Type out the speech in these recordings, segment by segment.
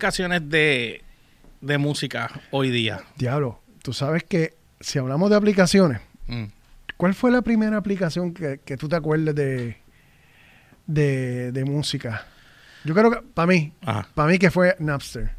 aplicaciones de, de música hoy día? Diablo, tú sabes que si hablamos de aplicaciones, Mm. ¿cuál fue la primera aplicación que, que tú te acuerdes de, de, de música? Yo creo que, para mí, para mí que fue Napster.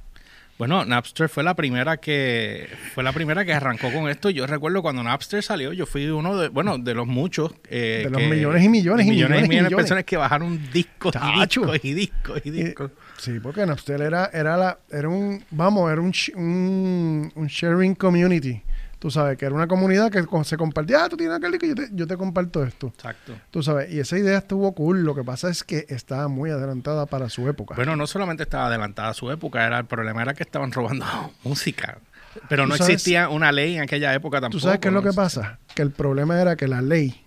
Bueno, Napster fue la primera que fue la primera que arrancó con esto. Yo recuerdo cuando Napster salió, yo fui uno de, bueno, de los muchos eh, De los que- millones y millones y millones y de millones. personas que bajaron discos y discos y discos y Eh, discos. Sí, porque Napster era, era la, era un, vamos, era un, un, un sharing community. Tú sabes, que era una comunidad que se compartía, ah, tú tienes aquel disco, yo te, yo te comparto esto. Exacto. Tú sabes, y esa idea estuvo cool. Lo que pasa es que estaba muy adelantada para su época. Bueno, no solamente estaba adelantada a su época, era el problema era que estaban robando música. Pero ¿Tú no sabes- existía una ley en aquella época tampoco. ¿Tú sabes qué es lo que pasa? Que el problema era que la ley,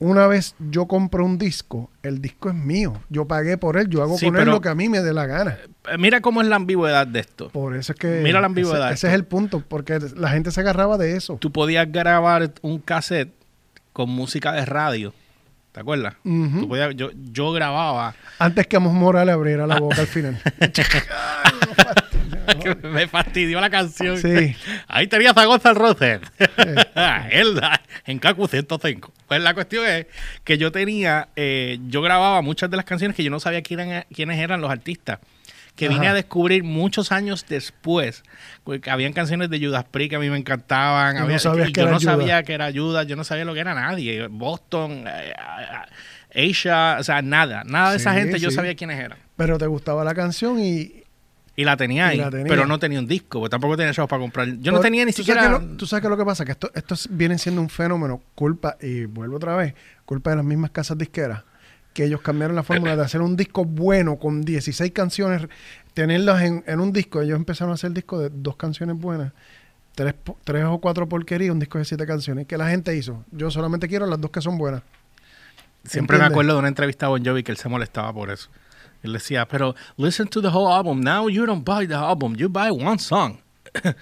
una vez yo compro un disco, el disco es mío. Yo pagué por él, yo hago Sí, con él lo que a mí me dé la gana. Eh, Mira cómo es la ambigüedad de esto. Por eso es que... Mira la ambigüedad. Ese, ese es el punto, porque la gente se agarraba de eso. Tú podías grabar un cassette con música de radio. ¿Te acuerdas? Podías- yo, yo grababa Antes que Amos Morales abriera la boca al final. que me fastidió la canción. Sí. Ahí tenías a Gonzalo Roser. Él en Kaku 105. Pues la cuestión es que yo tenía, eh, yo grababa muchas de las canciones que yo no sabía quién eran- quiénes eran los artistas. Que vine Ajá. a descubrir muchos años después. Porque habían canciones de Judas Priest que a mí me encantaban. No había- y que yo no Judas. sabía que era Judas, yo no sabía lo que era nadie. Boston, eh, eh, Asia, o sea, nada. Nada de esa Sí, gente yo sabía quiénes eran. Pero te gustaba la canción y... Y la tenía ahí, la tenía. pero no tenía un disco, porque tampoco tenía chavos para comprar. Yo no tenía ni ¿tú siquiera. Sabes lo- tú sabes que lo que pasa, que esto, esto es- viene siendo un fenómeno, culpa, y vuelvo otra vez, culpa de las mismas casas disqueras, que ellos cambiaron la fórmula de hacer un disco bueno con 16 canciones, tenerlas en, en un disco. Ellos empezaron a hacer discos de dos canciones buenas, tres, tres o cuatro porquerías, un disco de siete canciones. que la gente hizo? Yo solamente quiero las dos que son buenas. Siempre me acuerdo de una entrevista a Bon Jovi que él se molestaba por eso. Él decía, pero listen to the whole album. Now you don't buy the album, you buy one song.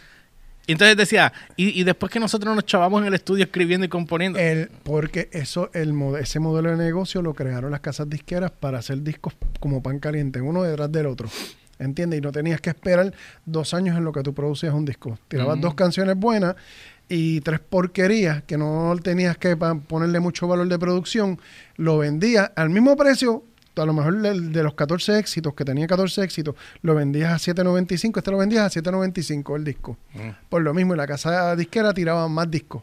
entonces decía, y, y después que nosotros nos chavamos en el estudio escribiendo y componiendo. El, porque eso, el, ese modelo de negocio lo crearon las casas disqueras para hacer discos como pan caliente, uno detrás del otro. ¿Entiendes? Y no tenías que esperar dos años en lo que tú producías un disco. Tirabas dos canciones buenas y tres porquerías que no tenías que ponerle mucho valor de producción. Lo vendías al mismo precio. A lo mejor de los 14 éxitos, que tenía 14 éxitos, lo vendías a 7.95. Este lo vendías a 7.95 el disco. Mm. Por lo mismo, y la casa disquera tiraba más discos,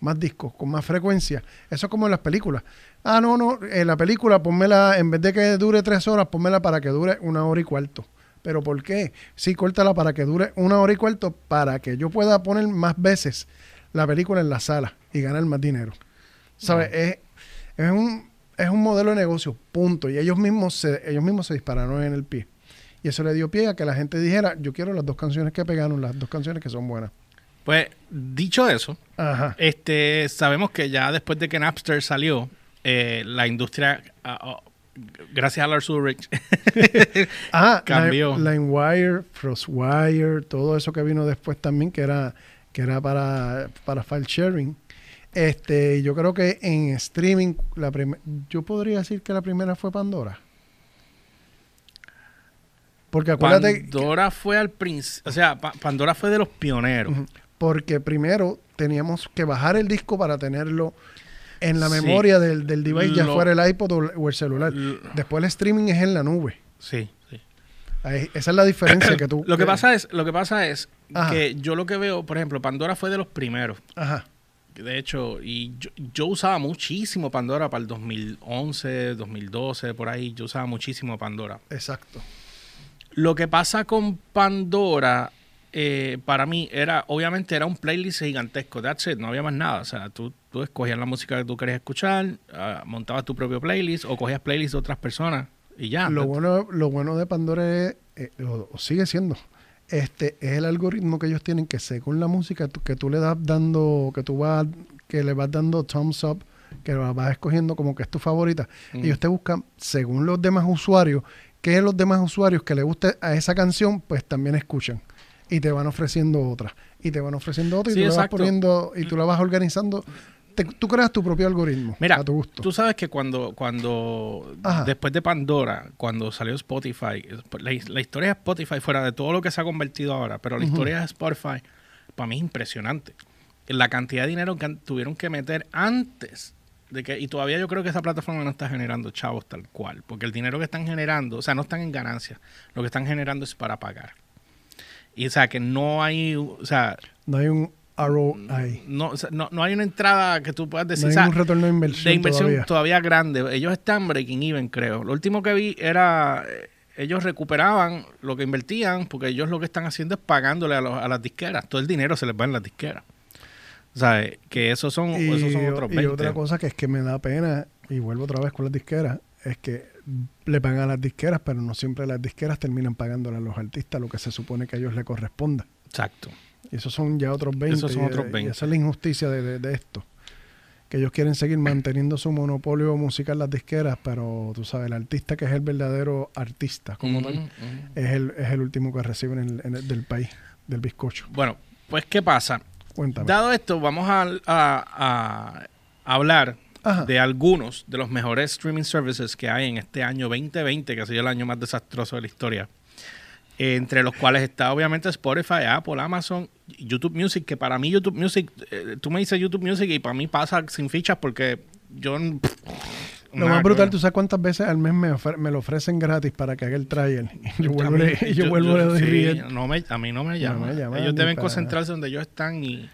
más discos, con más frecuencia. Eso es como en las películas. Ah, no, no, en la película ponmela, en vez de que dure tres horas, ponmela para que dure una hora y cuarto. ¿Pero por qué? Sí, córtala para que dure una hora y cuarto, para que yo pueda poner más veces la película en la sala y ganar más dinero. ¿Sabes? Es, es un, es un modelo de negocio, punto. Y ellos mismos, se, ellos mismos se dispararon en el pie. Y eso le dio pie a que la gente dijera, yo quiero las dos canciones que pegaron, las dos canciones que son buenas. Pues, dicho eso, Ajá. este, sabemos que ya después de que Napster salió, eh, la industria, ah, oh, gracias a Lars Ulrich, Ah, Cambió. Line- LimeWire, FrostWire, todo eso que vino después también, que era, que era para, para file sharing. Este, yo creo que en streaming, la yo podría decir que la primera fue Pandora. Porque acuérdate, que- Pandora fue al principio, o sea, Pa- Pandora fue de los pioneros. Porque primero teníamos que bajar el disco para tenerlo en la Sí. memoria del, del device, ya Lo- fuera el iPod o, el celular. Después el streaming es en la nube. Sí, sí. Ahí- esa es la diferencia que tú... Lo que pasa es, lo que pasa es Ajá. que yo lo que veo, por ejemplo, Pandora fue de los primeros. Ajá. De hecho, y yo, yo usaba muchísimo Pandora para el 2011, 2012, por ahí. Yo usaba muchísimo Pandora. Exacto. Lo que pasa con Pandora, eh, para mí, era, obviamente, era un playlist gigantesco. That's it, no había más nada. O sea, tú, tú escogías la música que tú querías escuchar, ah, montabas tu propio playlist o cogías playlists de otras personas y ya. lo, bueno, lo bueno de Pandora es, eh, o, o sigue siendo, este es el algoritmo que ellos tienen que según la música que tú le das dando, que tú vas, que le vas dando thumbs up, que la vas escogiendo como que es tu favorita. Mm. Ellos te buscan, según los demás usuarios, que los demás usuarios que le guste a esa canción, pues también escuchan. Y te van ofreciendo otra. Y te van ofreciendo otra. Y tú la vas poniendo, y tú la vas organizando te- tú creas tu propio algoritmo Mira, a tu gusto. tú sabes que cuando, cuando Ajá. después de Pandora, cuando salió Spotify, la, la historia de Spotify, fuera de todo lo que se ha convertido ahora, pero la historia de Spotify, para mí es impresionante. La cantidad de dinero que tuvieron que meter antes de que, y todavía yo creo que esa plataforma no está generando chavos tal cual, porque el dinero que están generando, o sea, no están en ganancias, lo que están generando es para pagar. Y o sea, que no hay, o sea, No hay un ROI. no, no, no hay una entrada que tú puedas No decir, hay un retorno de inversión, de inversión todavía. todavía. grande. Ellos están breaking even, creo. Lo último que vi era, eh, ellos recuperaban lo que invertían, porque ellos lo que están haciendo es pagándole a, los- a las disqueras. Todo el dinero se les va en las disqueras. O sea, eh, que esos son, Y, esos son otros y 20. otra cosa que es que me da pena, y vuelvo otra vez con las disqueras, es que le pagan a las disqueras, pero no siempre las disqueras terminan pagándole a los artistas lo que se supone que a ellos le corresponda. Exacto. Y esos son ya otros 20. Esos son y- otros y 20. esa es la injusticia de, de- de esto. Que ellos quieren seguir manteniendo su monopolio musical las disqueras, pero tú sabes, el artista que es el verdadero artista como tal, es el, es el último que reciben en el- en el- del país, del bizcocho. Bueno, pues, ¿qué pasa? Cuéntame. Dado esto, vamos a, a- a hablar Ajá. de algunos de los mejores streaming services que hay en este año 2020, que ha sido el año más desastroso de la historia. Eh, entre los cuales está obviamente Spotify, Apple, Amazon, YouTube Music, que para mí YouTube Music, eh, tú me dices YouTube Music y para mí pasa sin fichas porque yo... pff, Lo más brutal, tú sabes cuántas veces al mes me, ofre- me lo ofrecen gratis para que haga el trial. Y yo A vuelvo, mí- le- y yo vuelvo sí, riendo. no me- a mí no me llama. me llama ellos deben para- concentrarse donde ellos están y,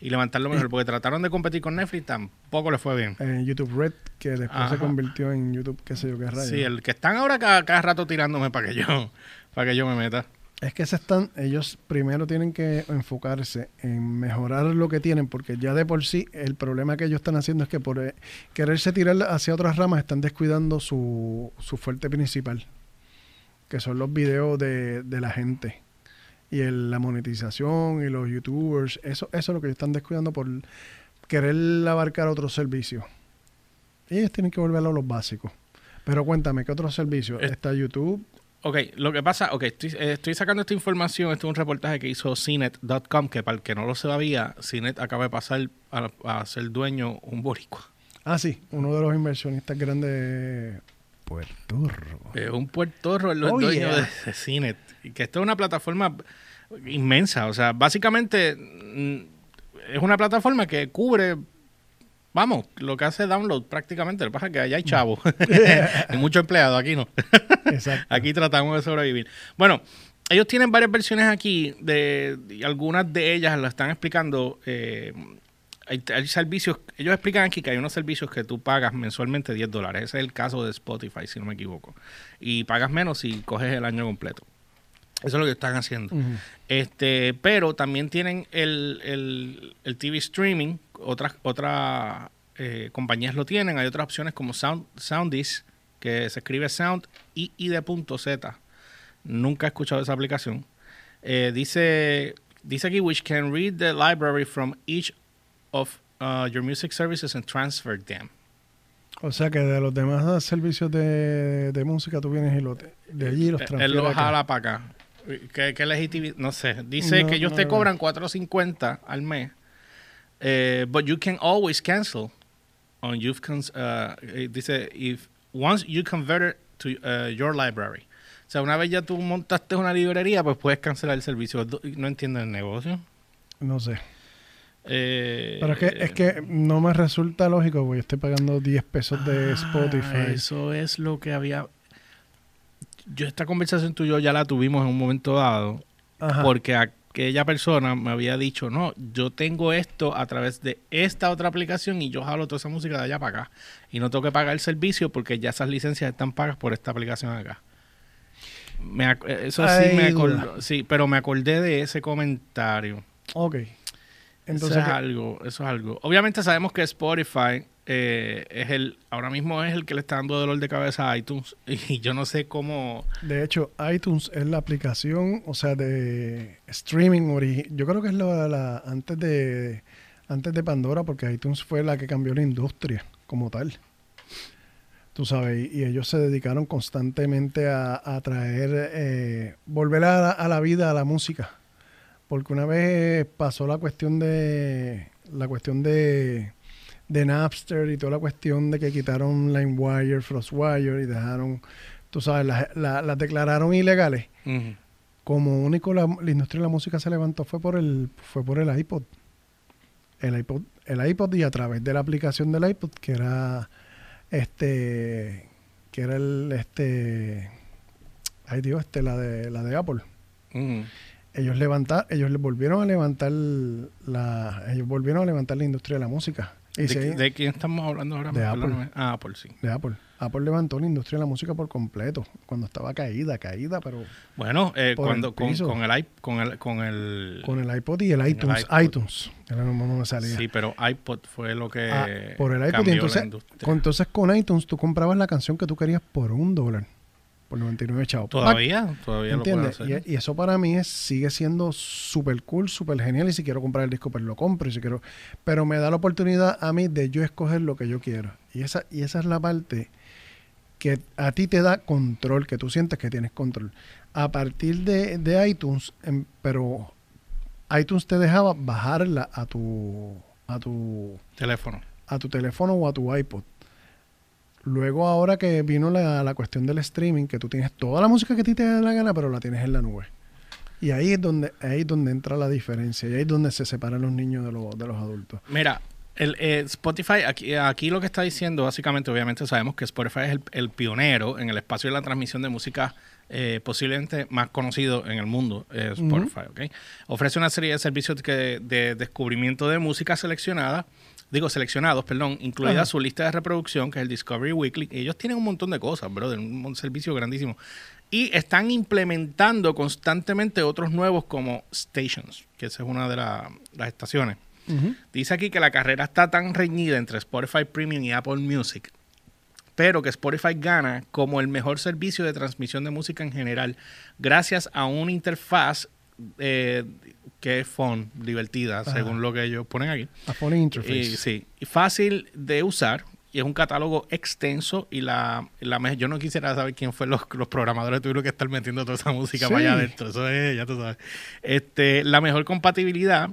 y levantarlo mejor, porque trataron de competir con Netflix, tampoco les fue bien. En YouTube Red, que después se convirtió en YouTube, qué sé yo qué rayo. Sí, el que están ahora cada, cada rato tirándome para que yo para que yo me meta. Es que se están, ellos primero tienen que enfocarse en mejorar lo que tienen, porque ya de por sí el problema que ellos están haciendo es que por eh, quererse tirar hacia otras ramas están descuidando su, su fuerte principal, que son los videos de, de la gente y el- la monetización y los youtubers. Eso, eso es lo que ellos están descuidando por querer abarcar otros servicios. Ellos tienen que volver a los básicos. Pero cuéntame, ¿qué otros servicios? Es- Está YouTube. Ok, lo que pasa, ok, estoy, eh, estoy sacando esta información, este es un reportaje que hizo CNET.com, que para el que no lo sabía, CNET acaba de pasar a, a ser dueño un boricua. Ah, sí, uno de los inversionistas grandes de Puerto Rico. Es un puertorro el Oh, dueño yeah. de, de CNET. Y que esto es una plataforma inmensa. O sea, básicamente mm, es una plataforma que cubre, vamos, lo que hace download prácticamente. Lo que pasa es que allá hay chavos. y muchos empleados, aquí no. Exacto. Aquí tratamos de sobrevivir. Bueno, ellos tienen varias versiones aquí de, y algunas de ellas las están explicando. eh, hay, hay servicios, ellos explican aquí que hay unos servicios que tú pagas mensualmente 10 dólares. Ese es el caso de Spotify, si no me equivoco. Y pagas menos si coges el año completo. Eso es lo que están haciendo. Este, pero también tienen el, el, el TV streaming, otras otras eh, compañías lo tienen, hay otras opciones como Sound, Soundis, que se escribe Sound y, y de punto Z. Nunca he escuchado esa aplicación. Eh, dice, dice aquí, which can read the library from each of uh, your music services and transfer them. O sea que de los demás servicios de, de música tú vienes y lo, de allí los transfieres. Él lo acá. jala para acá. ¿Qué, qué legitimi- No sé. Dice No, que ellos no, te cobran 4.50 al mes. Eh, but you can always cancel on you've uh, eh, dice if once you convert it to uh, your library. O sea, una vez ya tú montaste una librería, pues puedes cancelar el servicio. No entiendo el negocio. No sé. Eh, Pero es que, es que no me resulta lógico porque estoy pagando 10 pesos de Ah, Spotify. Eso es lo que había. Yo esta conversación tú y yo ya la tuvimos en un momento dado. Ajá. porque aquella persona me había dicho, no, yo tengo esto a través de esta otra aplicación y yo jalo toda esa música de allá para acá. Y no tengo que pagar el servicio porque ya esas licencias están pagas por esta aplicación acá. Me eh, eso sí me duda. acordé, sí, pero me acordé de ese comentario. Ok. Entonces, eso es ¿qué- algo, eso es algo. Obviamente sabemos que Spotify eh, es el, ahora mismo es el que le está dando dolor de cabeza a iTunes y yo no sé cómo, de hecho, iTunes es la aplicación, o sea, de streaming Yo creo que es la, antes de antes de Pandora, porque iTunes fue la que cambió la industria como tal. Tú sabes, y, ellos se dedicaron constantemente a, traer, eh, volver a, a la vida a la música. Porque una vez pasó la cuestión de la cuestión de de Napster y toda la cuestión de que quitaron LimeWire, FrostWire y dejaron, tú sabes, las la, las declararon ilegales. Como único la, la industria de la música se levantó fue por el fue por el iPod. El iPod, el iPod y a través de la aplicación del iPod que era este que era el este ay Dios, este la de la de Apple. Ellos levantar, ellos le volvieron a levantar la ellos volvieron a levantar la industria de la música. ¿De, quién estamos hablando ahora? De Perdóname. Ah, Apple, sí. de Apple. Apple levantó la industria de la música por completo cuando estaba caída, caída, pero Bueno, eh, el cuando con, con el con el con el con el iPod y el iTunes, iPod. iTunes, era no me salía. sí, pero iPod fue lo que Ah, por el iPod. Y entonces, la industria. con, entonces con iTunes tú comprabas la canción que tú querías por un dólar. Por 99 chavos. Todavía, todavía lo ¿Entiendes? pueden hacer. Y, y eso para mí es, sigue siendo súper cool, súper genial. Y si quiero comprar el disco, pues lo compro. Y si quiero, pero me da la oportunidad a mí de yo escoger lo que yo quiero. Y esa, y esa es la parte que a ti te da control, que tú sientes que tienes control. A partir de, de iTunes, em, pero iTunes te dejaba bajarla a tu, a tu Teléfono. a tu teléfono o a tu iPod. Luego ahora que vino la, la cuestión del streaming, que tú tienes toda la música que a ti te da la gana, pero la tienes en la nube. Y ahí es donde, ahí es donde entra la diferencia. Y ahí es donde se separan los niños de, los de los adultos. Mira, el, eh, Spotify, aquí, aquí lo que está diciendo, básicamente, obviamente sabemos que Spotify es el, el pionero en el espacio de la transmisión de música eh, posiblemente más conocido en el mundo, eh, Spotify. ¿ok? Ofrece una serie de servicios que- de descubrimiento de música seleccionada, digo seleccionados, perdón, incluida Ajá. su lista de reproducción, que es el Discovery Weekly. Ellos tienen un montón de cosas, brother, un, mon- servicio grandísimo. Y están implementando constantemente otros nuevos como Stations, que esa es una de la- las estaciones. Dice aquí que la carrera está tan reñida entre Spotify Premium y Apple Music, pero que Spotify gana como el mejor servicio de transmisión de música en general, gracias a una interfaz eh, que es fun, divertida, Ajá. según lo que ellos ponen aquí. A phone interface. Y, sí, y fácil de usar. Y es un catálogo extenso y la, la yo no quisiera saber quién fue los, los programadores tuvieron que estar metiendo toda esa música Sí. para allá adentro. Eso es, ya tú sabes. Este, la mejor compatibilidad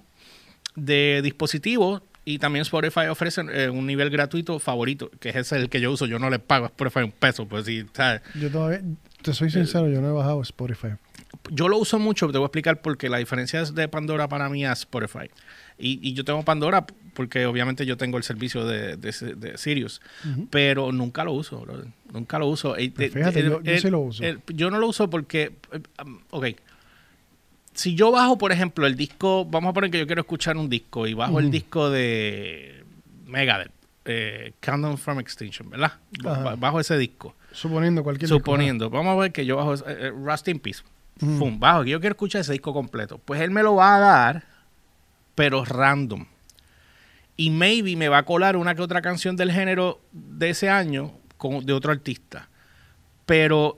de dispositivos y también Spotify ofrece eh, un nivel gratuito favorito, que es ese el que yo uso. Yo no le pago a Spotify un peso, pues sí, ¿sabes? Yo todavía, te soy sincero, yo no he bajado Spotify. Yo lo uso mucho, te voy a explicar porque la diferencia es de Pandora para mí a Spotify. Y, y yo tengo Pandora porque obviamente yo tengo el servicio de, de, de Sirius, pero nunca lo uso, brother. Nunca lo uso. Y Pues te- fíjate, te- yo- yo el- sí lo uso. yo no lo uso porque, eh, um, ok, si yo bajo, por ejemplo, el disco, vamos a poner que yo quiero escuchar un disco y bajo el disco de Megadeth, eh, Countdown from Extinction, ¿verdad? Bajo ese disco. Suponiendo cualquier disco, Suponiendo, vamos a ver que yo bajo eh, eh, Rust in Peace. Fum, bajo, yo quiero escuchar ese disco completo. Pues él me lo va a dar, pero random. Y maybe me va a colar una que otra canción del género de ese año con, de otro artista. Pero,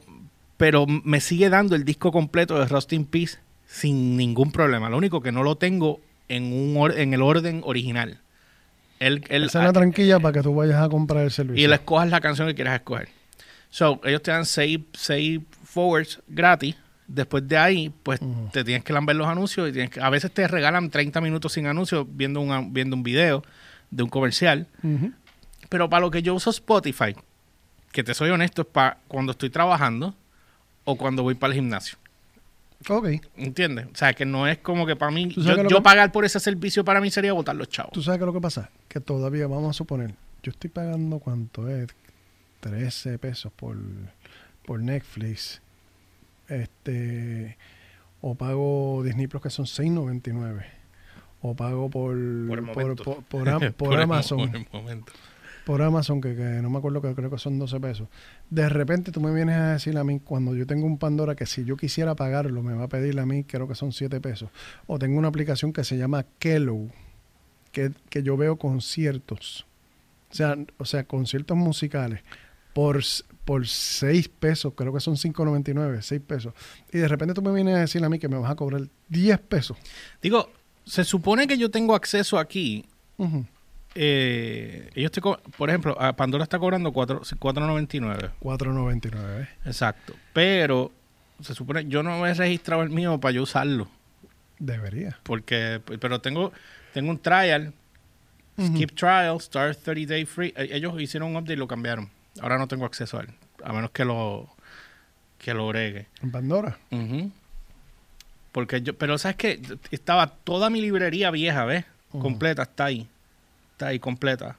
pero me sigue dando el disco completo de Rust in Peace sin ningún problema. Lo único que no lo tengo en, un or- en el orden original. Él, él- Esa es la tranquilla para que tú vayas a comprar el servicio. y le escojas la canción que quieras escoger. So, ellos te dan seis, seis forwards gratis. Después de ahí, pues te tienes que lamber los anuncios y tienes que, a veces te regalan 30 minutos sin anuncios viendo, una, viendo un video de un comercial. Pero para lo que yo uso Spotify, que te soy honesto, es para cuando estoy trabajando o cuando voy para el gimnasio. Ok. ¿Entiendes? O sea, que no es como que para mí, ¿Tú sabes yo, que lo yo que- pagar por ese servicio para mí sería botar los chavos. ¿Tú sabes qué es lo que pasa? Que todavía, vamos a suponer, yo estoy pagando cuánto es, 13 pesos por, por Netflix. Este, o pago Disney Plus que son 6.99. O pago por, Por por, por- por Am- el- Amazon. por el momento. por Amazon, que, que no me acuerdo que creo que son 12 pesos. De repente tú me vienes a decir a mí, cuando yo tengo un Pandora, que si yo quisiera pagarlo, me va a pedir a mí, creo que son 7 pesos. O tengo una aplicación que se llama Kello, que, que yo veo conciertos. O sea, o sea, conciertos musicales por, por 6 pesos, creo que son 5.99, 6 pesos. Y de repente tú me vienes a decir a mí que me vas a cobrar 10 pesos. Digo, se supone que yo tengo acceso aquí Ujú. eh, ellos te co- por ejemplo, a Pandora está cobrando cuatro- 4.99. 4.99. ¿eh? Exacto. Pero se supone yo no he registrado el mío para yo usarlo, Debería. porque pero tengo tengo un trial Skip Trial, Start 30 Day Free. Eh, Ellos hicieron un update y lo cambiaron. Ahora no tengo acceso a él. A menos que lo que lo bregue. En Pandora. Porque yo, pero sabes que estaba toda mi librería vieja, ¿ves? Completa, está ahí. Está ahí completa.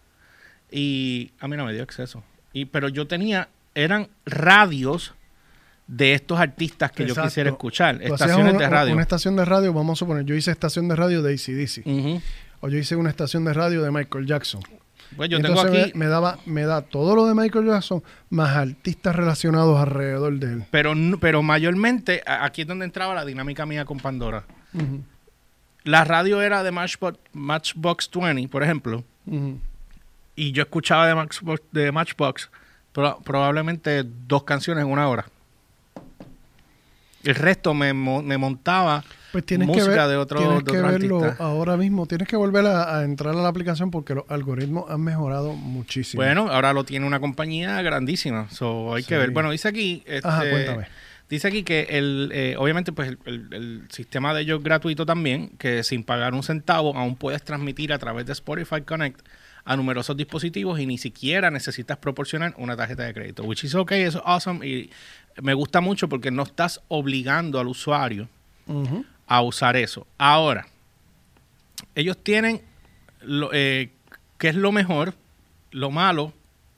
Y a mí no me dio acceso. Y, pero yo tenía, eran radios de estos artistas que yo quisiera escuchar. Tú Estaciones una, de radio. Una estación de radio, vamos a suponer, yo hice estación de radio de ACDC. Ujú. O yo hice una estación de radio de Michael Jackson. Pues yo tengo aquí, me, me daba, me da todo lo de Michael Jackson más artistas relacionados alrededor de él. pero, pero mayormente aquí es donde entraba la dinámica mía con Pandora. La radio era de Matchbox, Matchbox 20, por ejemplo. y yo escuchaba de Matchbox, de Matchbox pro- probablemente dos canciones en una hora. El resto me, me montaba Pues tienes que, música ver, de otro, tienes de que verlo artista. ahora mismo. Tienes que volver a, a entrar a la aplicación porque los algoritmos han mejorado muchísimo. Bueno, ahora lo tiene una compañía grandísima. So, hay Sí. que ver. Bueno, dice aquí. este, Ajá, cuéntame. Dice aquí que el, eh, obviamente, pues el, el- el sistema de ellos es gratuito también, que sin pagar un centavo aún puedes transmitir a través de Spotify Connect a numerosos dispositivos y ni siquiera necesitas proporcionar una tarjeta de crédito. Which is okay, eso es awesome y me gusta mucho porque no estás obligando al usuario Ujú. A usar eso. Ahora, ellos tienen lo, eh, qué es lo mejor, lo malo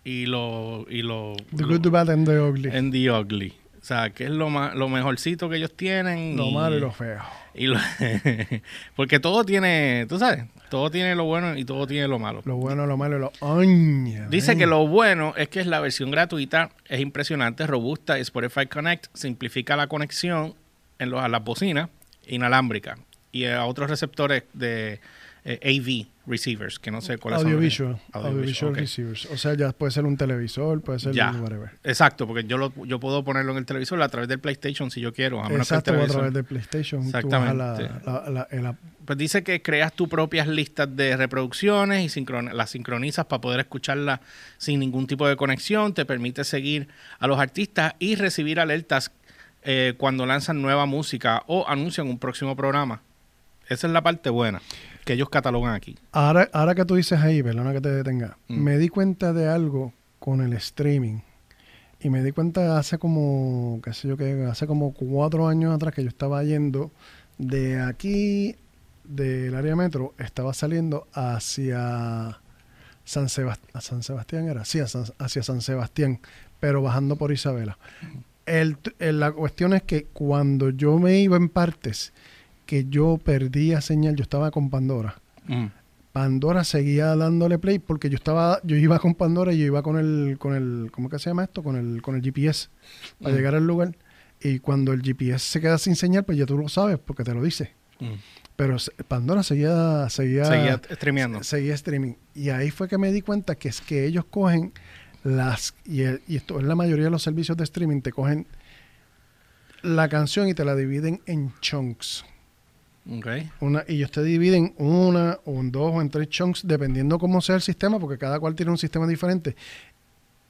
y lo y lo, The lo- Good, The Bad and The Ugly. and the ugly. O sea, que es lo, ma- lo mejorcito que ellos tienen. lo malo y lo feo. y lo- porque todo tiene, tú sabes, todo tiene lo bueno y todo tiene lo malo. Lo bueno, lo malo y lo... ¡Aña! Dice que lo bueno es que es la versión gratuita, es impresionante, robusta. Spotify Connect simplifica la conexión en los, a las bocinas inalámbricas y a otros receptores de eh, AV receivers, que no sé cuáles son. Audiovisual. Audiovisual, receivers. O sea, ya puede ser un televisor, puede ser Ya. whatever. Exacto, porque yo lo, yo puedo ponerlo en el televisor a través del PlayStation si yo quiero. A menos que el Exacto, a través de PlayStation. Tú bajas la, Exactamente. la-. Pues dice que creas tus propias listas de reproducciones y sincron- las sincronizas para poder escucharlas sin ningún tipo de conexión. Te permite seguir a los artistas y recibir alertas eh, cuando lanzan nueva música o anuncian un próximo programa. Esa es la parte buena que ellos catalogan aquí. Ahora, ahora que tú dices ahí, perdona que te detenga, Mm. me di cuenta de algo con el streaming. Y me di cuenta hace como, qué sé yo, que hace como cuatro años atrás que yo estaba yendo de aquí, del área metro, estaba saliendo hacia San, Sebast- a San Sebastián, era, sí, hacia San Sebastián, pero bajando por Isabela. El, el- la cuestión es que cuando yo me iba en partes, que yo perdía señal, yo estaba con Pandora. Mm. Pandora seguía dándole play porque yo estaba, yo iba con Pandora y yo iba con el, con el, ¿cómo que se llama esto? Con el, con el GPS para Mm. llegar al lugar. Y cuando el GPS se queda sin señal, pues ya tú lo sabes porque te lo dice. Mm. Pero Pandora seguía, seguía, Seguía streameando. seguía streaming. Y ahí fue que me di cuenta que es que ellos cogen las, y, el- y esto es la mayoría de los servicios de streaming, te cogen la canción y te la dividen en chunks. Una, y ellos te dividen una, o en dos, o en tres chunks, dependiendo cómo sea el sistema, porque cada cual tiene un sistema diferente.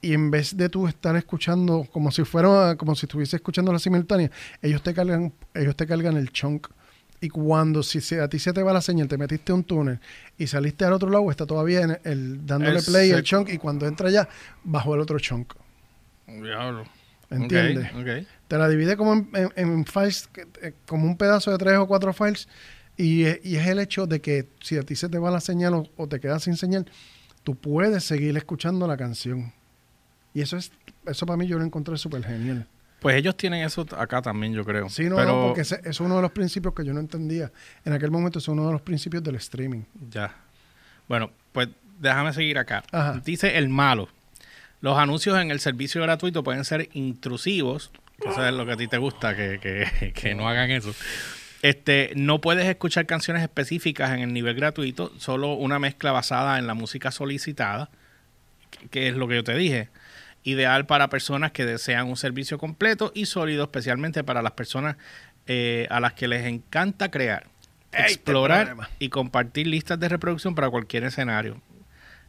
Y en vez de tú estar escuchando como si fuera, como si estuviese escuchando la simultánea, ellos te cargan, ellos te cargan el chunk. Y cuando si a ti se te va la señal, te metiste un túnel y saliste al otro lado, está todavía en el, dándole El play el chunk y cuando entra ya, bajo el otro chunk. Diablo. ¿Entiendes? Ok, ok. Te la divide como en, en- en files, eh, como un pedazo de tres o cuatro files. Y, eh, y es el hecho de que si a ti se te va la señal o, o te quedas sin señal, tú puedes seguir escuchando la canción. Y eso es, eso para mí yo lo encontré súper genial. Pues ellos tienen eso acá también, yo creo. Sí, no, Pero no, porque ese- es uno de los principios que yo no entendía. En aquel momento es uno de los principios del streaming. Ya. Bueno, pues déjame seguir acá. Ajá. Dice el malo. Los anuncios en el servicio gratuito pueden ser intrusivos. que Eso es lo que a ti te gusta, que, que- que no hagan eso. Este, no puedes escuchar canciones específicas en el nivel gratuito, solo una mezcla basada en la música solicitada, que- que es lo que yo te dije. Ideal para personas que desean un servicio completo y sólido, especialmente para las personas eh, a las que les encanta crear, este explorar problema. y compartir listas de reproducción para cualquier escenario.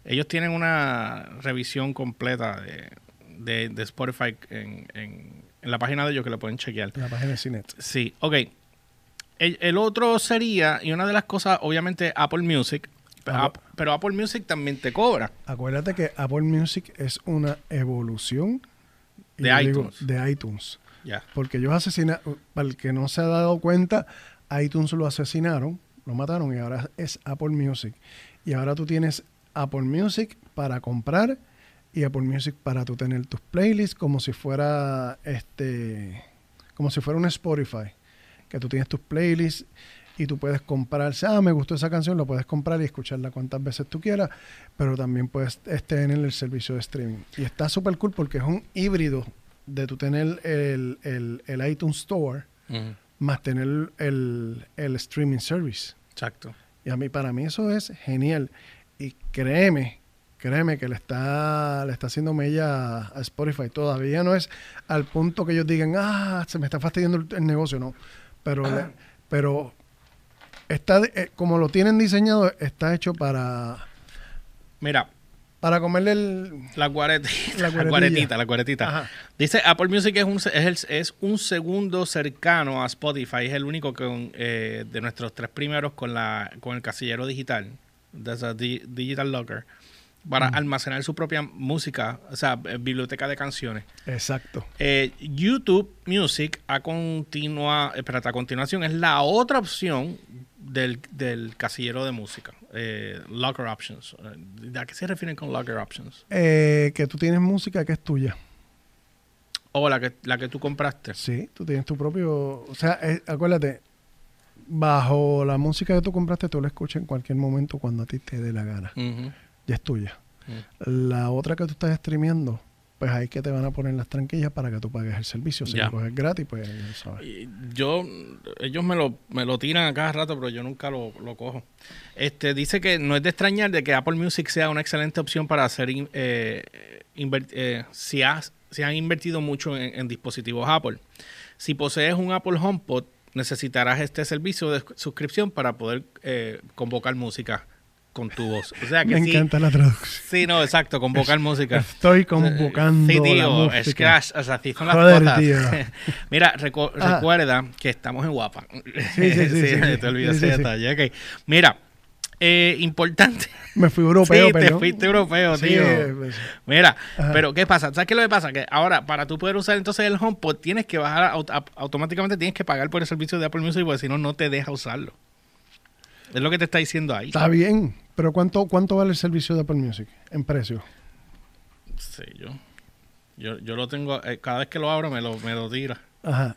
Ellos tienen una revisión completa de, de- de Spotify en, en- en la página de ellos que lo pueden chequear. En la página de Cinet. Sí, ok. El, el otro sería, y una de las cosas, obviamente, Apple Music, Pero, App- pero Apple Music también te cobra. Acuérdate que Apple Music es una evolución De digo, iTunes. de iTunes. Porque ellos asesinaron, para el que no se ha dado cuenta, iTunes lo asesinaron, lo mataron y ahora es Apple Music. Y ahora tú tienes Apple Music para comprar y Apple Music para tú tener tus playlists como si fuera este como si fuera un Spotify, que tú tienes tus playlists y tú puedes comprar, ah, me gustó esa canción, lo puedes comprar y escucharla cuantas veces tú quieras, pero también puedes tener el servicio de streaming. Y está súper cool porque es un híbrido de tú tener el, el- el iTunes Store más tener el, el streaming service. Exacto. Y a mí, para mí eso es genial. Y créeme, créeme que le está, le está haciendo mella a Spotify. Todavía no es al punto que ellos digan, ah, se me está fastidiando el, negocio, no. Pero, le- pero está, eh, como lo tienen diseñado, está hecho para, Mira, para comerle el... la guaretita. La La, guaretita, la guaretita. Ajá. Dice Apple Music es un, es, el- es un segundo cercano a Spotify. Es el único con, eh, de nuestros tres primeros con, la, con el casillero digital. That's a di- digital locker. Para almacenar su propia música, o sea, eh, biblioteca de canciones. Exacto. Eh, YouTube Music a, continua, espérate, a continuación es la otra opción del, del casillero de música. Eh, locker Options. Eh, ¿A qué se refieren con Locker Options? Eh, que tú tienes música que es tuya. O la que, la que tú compraste. Sí, tú tienes tu propio... O sea, eh, acuérdate, bajo la música que tú compraste, tú la escuchas en cualquier momento cuando a ti te dé la gana. Ya es tuya. La otra que tú estás streameando, pues ahí que te van a poner las tranquillas para que tú pagues el servicio. Si lo coges gratis, pues ya sabes. Y Yo, ellos me lo, me lo tiran a cada rato, pero yo nunca lo, lo cojo. Este dice que no es de extrañar de que Apple Music sea una excelente opción para hacer eh, eh, si, has- si han invertido mucho en, en dispositivos Apple. Si posees un Apple HomePod, necesitarás este servicio de suscripción para poder eh, convocar música con tu voz. O sea que Me sí, encanta la traducción. sí, no, exacto, convocar música. Estoy convocando Sí, tío, es as- o sea, así son las Joder, cosas. tío. Mira, recu- Ah. recuerda que estamos en Guapa. Sí, sí, sí, sí, sí. Te olvidé Sí, ese detalle. ok. Mira, eh, importante. Me fui europeo, sí, te fuiste europeo, Sí, tío. pues, Mira, Ajá. pero ¿qué pasa? ¿Sabes qué es lo que pasa? Que ahora, para tú poder usar entonces el HomePod, tienes que bajar, aut- ap- automáticamente tienes que pagar por el servicio de Apple Music, porque si no, no te deja usarlo. Es lo que te está diciendo ahí. Está bien, pero ¿cuánto, ¿cuánto vale el servicio de Apple Music en precio? Sí, yo. Yo, yo lo tengo, eh, cada vez que lo abro me lo, me lo tira. Ajá.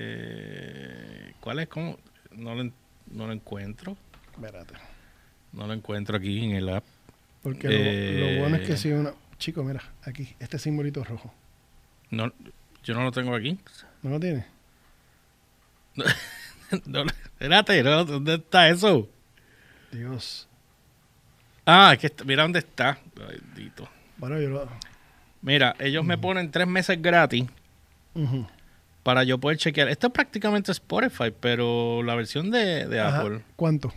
Eh, ¿Cuál es? ¿Cómo? No lo, no lo encuentro. Espérate. No lo encuentro aquí en el app. Porque lo- Eh. lo, bueno es que si uno... Chico, mira, aquí, este simbolito rojo. No, yo no lo tengo aquí. ¿No lo tiene? No, espérate, no, ¿dónde está eso? Dios. Ah, es que está- mira dónde está. Bendito. Bueno, yo lo... Mira, ellos me ponen tres meses gratis para yo poder chequear. Esto es prácticamente Spotify, pero la versión de, de Ajá. Apple. ¿Cuánto?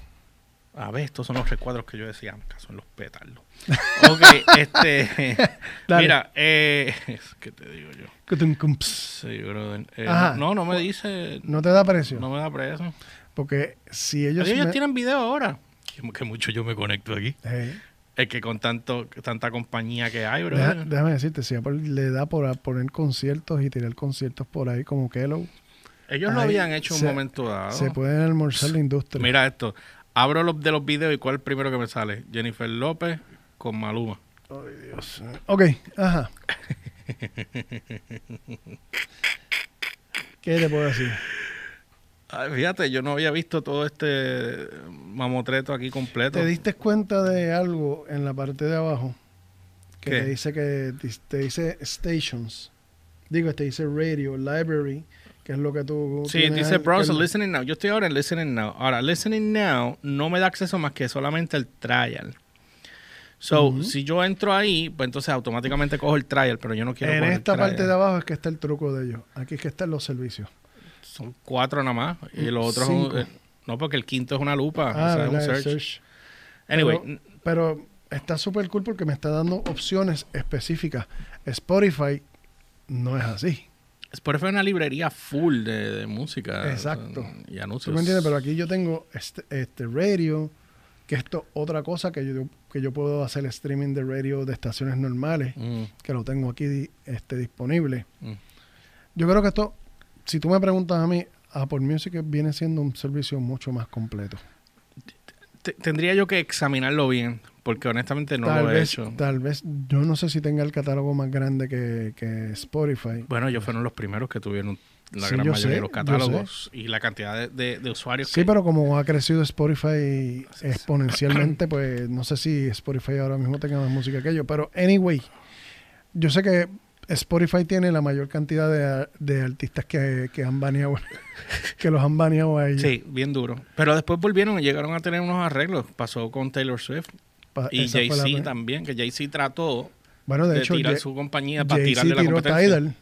A ver, estos son los recuadros que yo decía, acá son los pétalos. Ok, este. Mira, eh. ¿Qué te digo yo? Sí, brother. Eh, Ajá. no, no me dice. ¿No te da precio? No me da preso. Porque si ellos... Ellos, me- tienen video ahora. Que, mucho yo me conecto aquí. Es que con tanto tanta compañía que hay, bro. deja- déjame decirte, si Apple le da por poner conciertos y tirar conciertos por ahí como Kellogg, Ellos lo ahí habían hecho en se- un momento dado. se pueden almorzar la industria. Mira esto. Abro los de los videos y cuál es el primero que me sale. Jennifer López con Maluma. Ay, Dios. Ok, ajá. ¿Qué te puedo decir? Ay, fíjate, yo no había visto todo este mamotreto aquí completo. ¿Te diste cuenta de algo en la parte de abajo? Que ¿Qué? te dice que te dice stations. Digo, te dice radio, library, que es lo que tú Sí, dice browser, listening now. Yo estoy ahora en listening now. Ahora, listening now no me da acceso más que solamente el trial. So, si yo entro ahí, pues entonces automáticamente cojo el trial, pero yo no quiero En el esta trial. parte de abajo es que está el truco de ellos. Aquí es que están los servicios. Son cuatro nada más. Y los otros son- eh, no, porque el quinto es una lupa. Ah, o sea, es un search. Anyway, Pero, pero está súper cool porque me está dando opciones específicas. Spotify no es así. Spotify es una librería full de, de música. Exacto. Y ¿Tú anuncios. me entiendes? Pero aquí yo tengo este, este radio, que esto otra cosa que yo, que yo puedo hacer streaming de radio de estaciones normales, Mm, que lo tengo aquí este, disponible. mm. Yo creo que esto, si tú me preguntas a mí, Apple Music viene siendo un servicio mucho más completo. Te- Tendría yo que examinarlo bien, porque honestamente no tal lo he hecho. tal vez, yo no sé si tenga el catálogo más grande que, que Spotify. Bueno, ellos fueron los primeros que tuvieron la Sí, gran yo mayoría sé, de los catálogos y la cantidad de, de- de usuarios Sí, que... pero como ha crecido Spotify exponencialmente, pues no sé si Spotify ahora mismo tenga más música que ellos. Pero, anyway, yo sé que Spotify tiene la mayor cantidad de, de artistas que, que han baneado, que los han baneado a ellos. Sí, bien duro. Pero después volvieron y llegaron a tener unos arreglos. Pasó con Taylor Swift y Jay-Z también, que Jay-Z trató Bueno, de, de, hecho, tirar su compañía para tirarle la competencia. Tidal.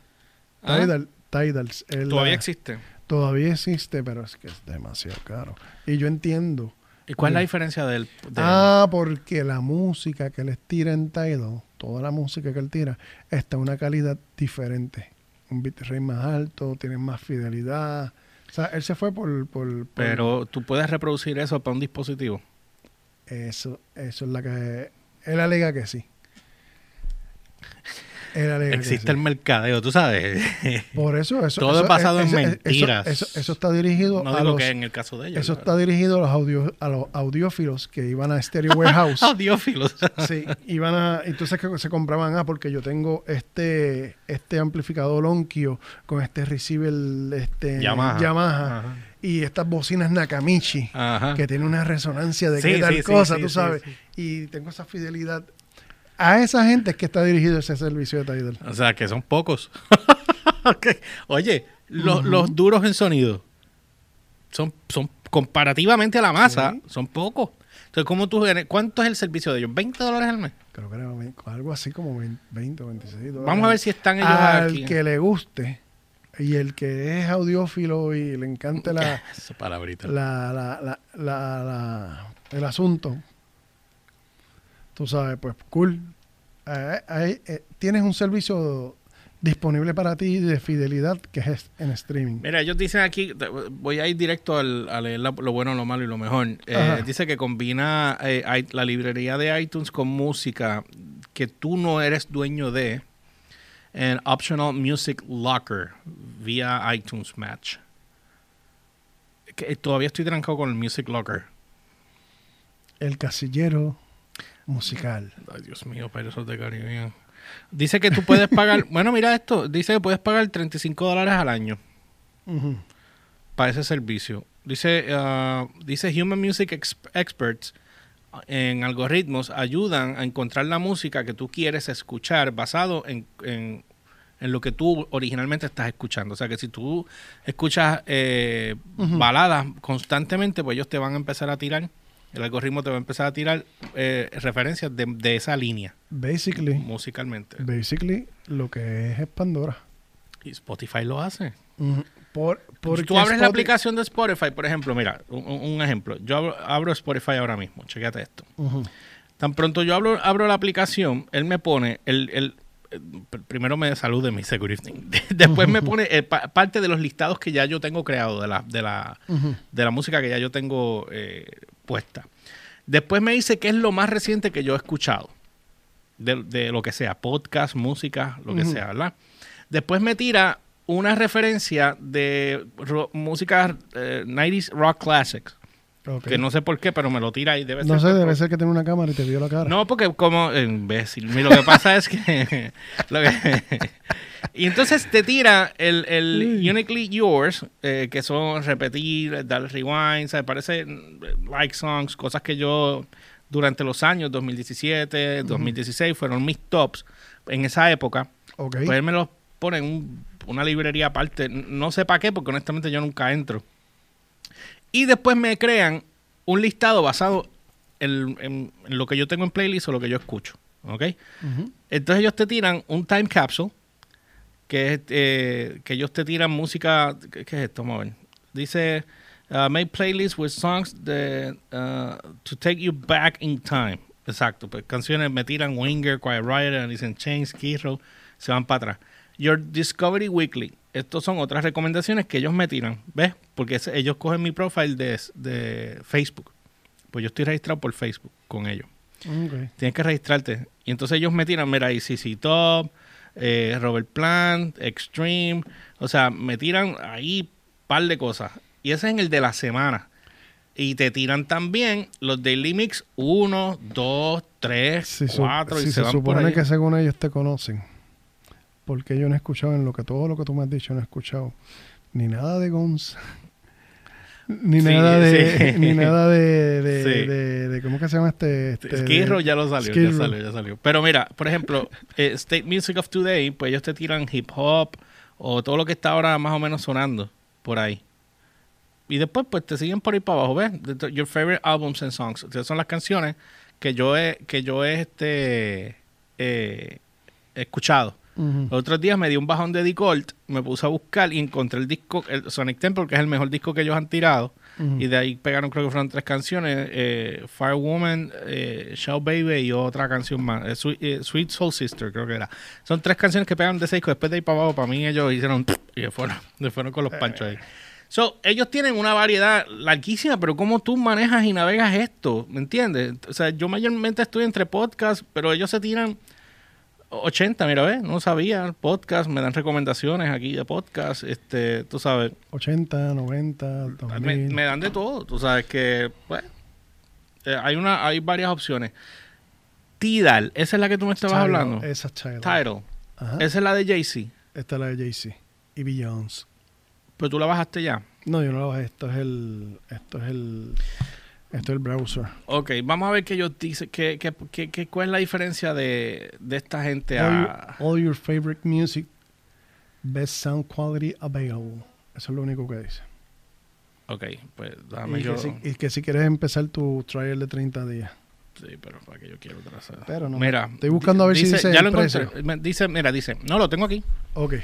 Ah, Tidal, Tidal, Todavía la- existe. Todavía existe, pero es que es demasiado caro. Y yo entiendo. ¿Y cuál es la diferencia del...? del- Ah, porque la música que él tira en Tidal, toda la música que él tira, está una calidad diferente. Un bitrate más alto, tiene más fidelidad. O sea, él se fue por... por, por- pero tú puedes reproducir eso para un dispositivo. Eso, eso es la que... Él alega que sí. Existe el mercadeo, tú sabes. Por eso, eso... Todo eso- es basado en mentiras. Eso, eso está dirigido no a digo los... que en el caso de ellos. Eso está dirigido a los, audio, a los audiófilos que iban a Stereo Warehouse. Audiófilos. Sí, iban a, entonces que se compraban, ah, porque yo tengo este, este amplificador Onkyo con este receiver este, Yamaha. Ajá. y estas bocinas Nakamichi Ajá. que tiene una resonancia de Sí, qué tal sí, cosa, sí, tú sabes, y tengo esa fidelidad. A esa gente es que está dirigido ese servicio de Tidal. O sea, que son pocos. Oye, lo- Ujú. los duros en sonido son, son comparativamente a la masa, Sí. son pocos. Entonces, ¿cómo tú, ¿cuánto es el servicio de ellos? ¿20 dólares al mes? Creo que era algo así como 20 o 26 dólares. Vamos a ver si están ellos Al aquí. que le guste y el que es audiófilo y le encante la, Esa palabrita. la, la, la, la- la- el asunto, tú sabes, pues cool. Eh, ahí, eh, tienes un servicio disponible para ti de fidelidad que es en streaming. Mira, ellos dicen aquí, voy a ir directo al- a leer la- lo bueno, lo malo y lo mejor. Eh, dice que combina eh, la librería de iTunes con música que tú no eres dueño de en Optional Music Locker vía iTunes Match. Que, eh, todavía estoy trancado con el Music Locker. El casillero musical. Ay, Dios mío, Piratas de Caribbean. Dice que tú puedes pagar, bueno, mira esto, dice que puedes pagar 35 dólares al año. Para ese servicio. Dice, ah, dice Human Music Ex- Experts en algoritmos ayudan a encontrar la música que tú quieres escuchar basado en, en- en lo que tú originalmente estás escuchando. O sea que si tú escuchas eh, baladas constantemente, pues ellos te van a empezar a tirar, el algoritmo te va a empezar a tirar eh, referencias de, de esa línea Basically, musicalmente. basically, lo que es es Pandora. Y Spotify lo hace. Ujú. Por, porque tú abres la aplicación de Spotify, por ejemplo, mira, un, un ejemplo. Yo abro, abro Spotify ahora mismo, chequéate esto. Tan pronto yo abro, abro la aplicación, él me pone, el, el- primero me saluda mi good evening. Después me pone eh, pa- parte de los listados que ya yo tengo creado, de la, de la, de la música que ya yo tengo eh, puesta. Después me dice qué es lo más reciente que yo he escuchado. De, de lo que sea, podcast, música, lo que sea, ¿verdad? Después me tira una referencia de música eh, 90s rock classics. Que no sé por qué, pero me lo tira y debe No ser. sé, por- debe ser que tiene una cámara y te vio la cara. no, porque como imbécil. Mira, Lo que pasa es que. lo que- y entonces te tira el, el. Uniquely Yours, eh, que son repetir, dar rewind, ¿sabes? Parece mm, like songs, cosas que yo durante los años 2017, 2016 fueron mis tops en esa época. Ok. Pues él me los pone en un- una librería aparte. No sé para qué, porque honestamente yo nunca entro. Y después me crean un listado basado en, en- en lo que yo tengo en playlist o lo que yo escucho. ¿Ok? Entonces ellos te tiran un time capsule, que es eh, que ellos te tiran música. ¿Qué, qué es esto? Vamos a ver. Dice. uh, make playlists with songs that, uh, to take you back in time. Exacto, pues canciones me tiran Winger, Quiet Riot, Alice in Chains, Kid Row, se van para atrás. Your Discovery Weekly. Estos son otras recomendaciones que ellos me tiran, ¿ves? Porque ellos cogen mi profile de, de Facebook. Pues yo estoy registrado por Facebook con ellos. Tienes que registrarte. Y entonces ellos me tiran, mira, ahí CC Top, eh, Robert Plant, Extreme. O sea, me tiran ahí par de cosas. Y ese es en el de la semana. Y te tiran también los Daily Mix 1, 2, 3, Si, su- 4 y si se, van supone que según ellos te conocen, porque yo no he escuchado en lo que todo lo que tú me has dicho, no he escuchado ni nada de Guns, ni Sí, nada de, sí. ni nada de, de, Sí. de- de- ¿cómo que se llama este? este Skid Row de- ya lo salió, ya salió, ya salió. Pero mira, por ejemplo, eh, State Music of Today, pues ellos te tiran hip hop o todo lo que está ahora más o menos sonando por ahí. Y después, pues te siguen por ahí para abajo, ¿ves? Your favorite albums and songs. Esas son las canciones que yo he, que yo he este, eh, escuchado. Ujú. Los otros días me dio un bajón de Decolt, me puse a buscar y encontré el disco, el Sonic Temple, que es el mejor disco que ellos han tirado. Ujú. Y de ahí pegaron, creo que fueron tres canciones: eh, Firewoman, eh, Shout Baby y otra canción más, eh, Sweet, eh, Sweet Soul Sister, creo que era. Son tres canciones que pegaron de ese disco. Después de ahí para abajo, para mí, ellos hicieron y se fueron, se fueron con los panchos ahí. So, ellos tienen una variedad larguísima, pero ¿cómo tú manejas y navegas esto? ¿Me entiendes? O sea, yo mayormente estoy entre podcasts, pero ellos se tiran 80, mira, ¿ves? No sabía, podcast, me dan recomendaciones aquí de podcast, este, tú sabes, 80, 90, me, 2000. me dan de todo, tú sabes que, pues, eh, hay una, hay varias opciones. Tidal, esa es la que tú me estabas Tidal, hablando. Esa es Tidal. Tidal, Ajá. esa es la de Jay-Z, Esta es la de Jay-Z. Y Beyoncé. pero tú la bajaste ya. No, yo no lo bajé. Esto es el. Esto es el. Esto es el browser. Ok, vamos a ver qué ellos dicen, que, que- que- cuál es la diferencia de, de esta gente All, a... your, all your favorite music, best sound quality available. Eso es lo único que dice. Ok, pues dame Y yo... que, si, y que si quieres empezar tu trial de 30 días. Sí, pero para que yo quiero trazar. Pero no. Mira, Estoy buscando a ver si dice ya lo encontré. Dice, mira, dice, no lo tengo aquí. Ok.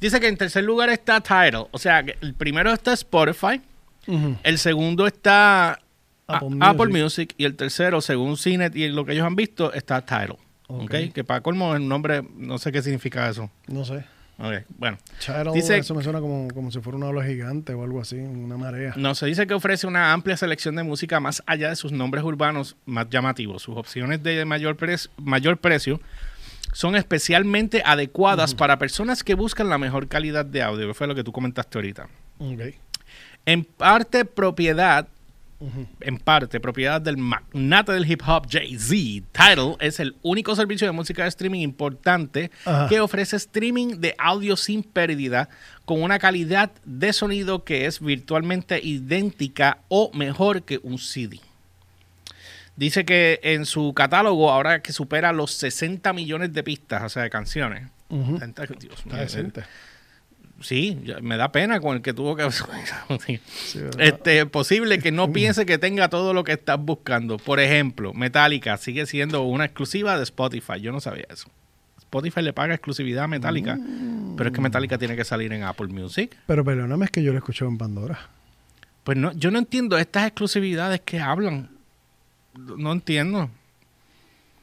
Dice que en tercer lugar está Tidal, o sea, que el primero está Spotify, el segundo está a- Apple Apple, Music. Y el tercero, según Cinet y lo que ellos han visto, está Tidal. Ok. ok, que para colmo el nombre, no sé qué significa eso. No sé. Ok, bueno. Tidal, Dice- eso me suena como, como si fuera una ola gigante o algo así, una marea. No, se dice que ofrece una amplia selección de música más allá de sus nombres urbanos más llamativos. Sus opciones de mayor, pre- mayor precio son especialmente adecuadas para personas que buscan la mejor calidad de audio, que fue lo que tú comentaste ahorita. Ok. En parte propiedad, En parte propiedad del magnate del hip hop Jay-Z, Tidal es el único servicio de música de streaming importante que ofrece streaming de audio sin pérdida con una calidad de sonido que es virtualmente idéntica o mejor que un CD. Dice que en su catálogo, ahora que supera los 60 millones de pistas, o sea, de canciones. Ujú. Dios mío, Está decente. Sí, me da pena con el que tuvo que... Sí. Este, posible que no piense que tenga todo lo que estás buscando. Por ejemplo, Metallica sigue siendo una exclusiva de Spotify. Yo no sabía eso. Spotify le paga exclusividad a Metallica, pero es que Metallica tiene que salir en Apple Music. Pero perdóname, es que yo lo he escuchado en Pandora. Pues no, yo no entiendo estas exclusividades que hablan. No entiendo.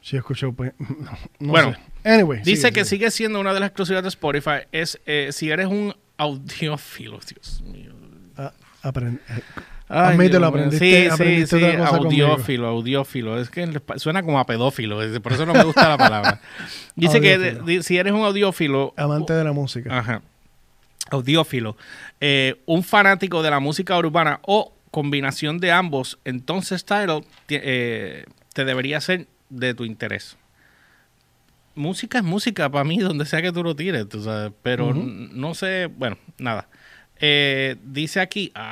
Sí, he escuchado. pues, no, no Bueno, sé. Anyway, Dice sigue, que sigue. sigue siendo una de las exclusivas de Spotify. Es eh, si eres un audiófilo, Dios mío. Ah, aprend- eh, Ay, Admítelo, Dios mío. aprendiste- sí, aprendiste sí, otra cosa conmigo. audiófilo, audiófilo. Es que suena como a pedófilo, por eso no me gusta la palabra. Dice que Audiófilo. si eres un audiófilo, amante de la música. ajá, audiófilo, eh, un fanático de la música urbana o combinación de ambos, entonces Tidal ti- eh, te debería ser de tu interés. Música es música para mí, donde sea que tú lo tires, tú sabes, pero no sé, bueno, nada. Eh, dice aquí, ay,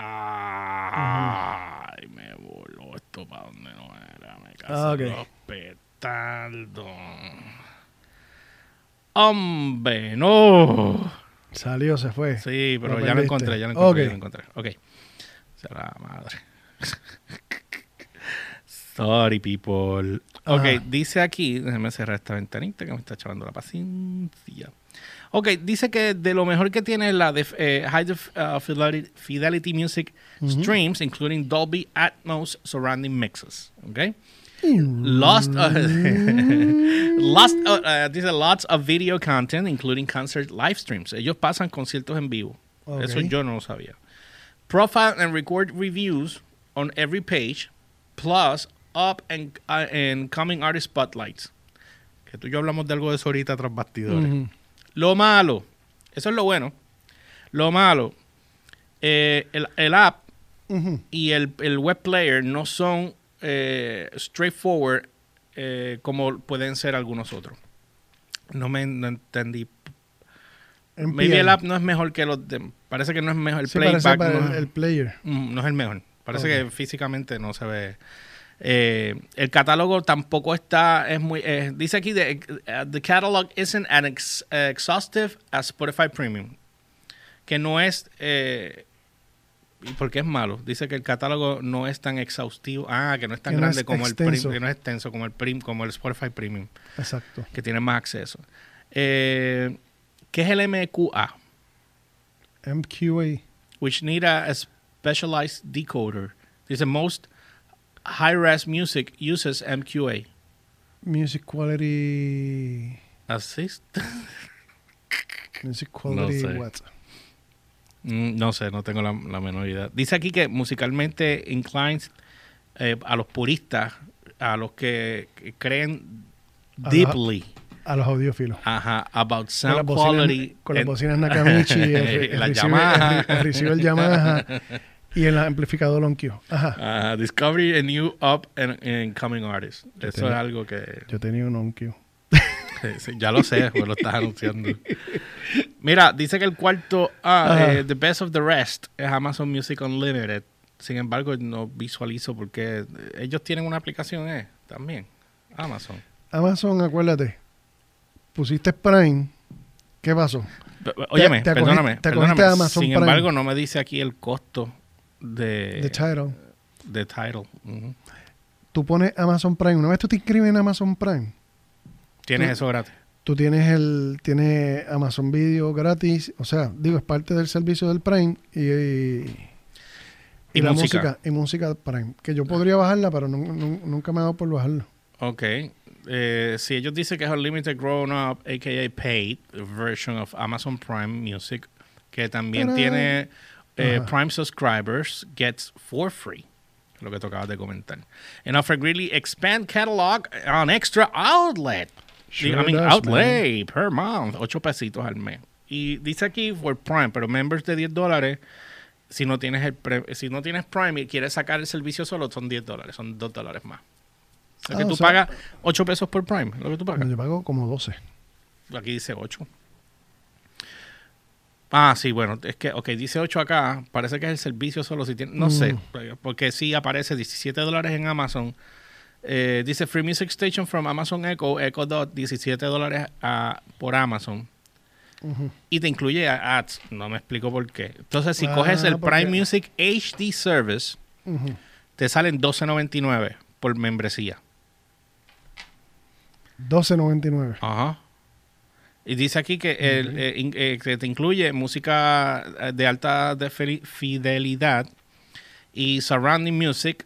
me voló esto para donde no era, me casé Ah, ok. los petardos. Hombre, no. Salió, se fue. Sí, pero Lo ya lo perdiste. encontré, ya lo encontré, Ok. ya lo encontré. Ok. Sea la madre. Sorry, people. Ok, Ajá. dice aquí, déjame cerrar esta ventanita que me está echando la paciencia. Ok, dice que de lo mejor que tiene la de, eh, High def- uh, fidelity, Fidelity Music. Streams, including Dolby Atmos surrounding mixes. Ok. Lost, uh, lost uh, uh, dice lots of video content, including concert live streams. Ellos pasan conciertos en vivo. Eso yo no lo sabía. Profile and record reviews on every page. plus up and, uh, and coming artist spotlights. Que tú y yo hablamos de algo de eso ahorita tras bastidores. Lo malo, eso es lo bueno. Lo malo, eh, el, el app y el, el web player no son eh, straightforward eh, como pueden ser algunos otros. No me no entendí. En Maybe el app no es mejor que los de, Parece que no es mejor. El Sí, playback no, el, player. mm, no es el mejor. Parece que físicamente no se ve. Eh, el catálogo tampoco está. Es muy, eh, dice aquí: the, the catalog isn't as ex- exhaustive as Spotify Premium. Que no es. Eh, ¿Y por qué es malo? Dice que el catálogo no es tan exhaustivo. Ah, que no es tan Que no grande es como el prim- que no es extenso como el prim, como el Spotify Premium, Exacto. que tiene más acceso. Eh, ¿Qué es el MQA? MQA. which need a, a specialized decoder. Dice most high-res music uses MQA. Music Quality. Assist? Music Quality sé. what? Mm, no sé, no tengo la, la menor idea. Dice aquí que musicalmente inclines eh, a los puristas, a los que, que creen A la- deeply A los audiófilos. ajá, about Con sound bocinas, quality. con las bocinas Nakamichi, el, el, La receiver- Yamaha. el- el receiver Yamaha y el amplificador Onkyo. Ajá. Ajá, discovery a new up and, and coming artist. Eso es algo que Yo tenía un. Sí, sí, ya lo sé, pues lo estás anunciando. Mira, dice que el cuarto, ah, eh, The Best of the Rest, es Amazon Music Unlimited. Sin embargo, no visualizo porque ellos tienen una aplicación, ¿eh? También. Amazon. Amazon, acuérdate. Pusiste Prime. ¿Qué pasó? Óyeme, te acogiste- perdóname. te acogiste perdóname. a Amazon Sin Prime. embargo, no me dice aquí el costo de, The Title. de title. Tú pones Amazon Prime. Una vez tú te inscribes en Amazon Prime, Tienes Tú- eso gratis. tú tienes el tienes Amazon Video gratis. O sea, digo, es parte del servicio del Prime y, y, Y la música. música. Y música Prime. Que yo podría bajarla, pero nun- nun- nunca me ha dado por bajarla. Ok. Eh, si ellos dicen que es Unlimited Grown Up, a.k.a. Paid version of Amazon Prime Music, que también Tarán. tiene eh. Prime subscribers, gets for free. Lo que tú acabas de comentar. And offer greatly expand catalog on extra outlet. Sure I mean, does, outlay per month. 8 pesitos al mes. Y dice aquí for Prime, pero members de 10 dólares. Si no tienes el pre- si no tienes Prime y quieres sacar el servicio solo, son 10 dólares, son 2 dólares más. O sea Ah, que o tú sea- pagas 8 pesos por Prime, lo que tú pagas. Yo pago como 12. Aquí dice 8. Ah, sí, bueno, es que, ok, dice 8 acá, parece que es el servicio solo si tiene, no Mm. sé, porque sí aparece 17 dólares en Amazon. Eh, dice Free Music Station from Amazon Echo, Echo Dot, 17 dólares ah, por Amazon. Y te incluye ads, no me explico por qué. Entonces, si Ah, coges el Prime Music HD Service, Ujú. te salen 12.99 por membresía. 12.99. Ajá. Y dice aquí que, el, eh, eh, que te incluye música eh, de alta de fidelidad y surrounding music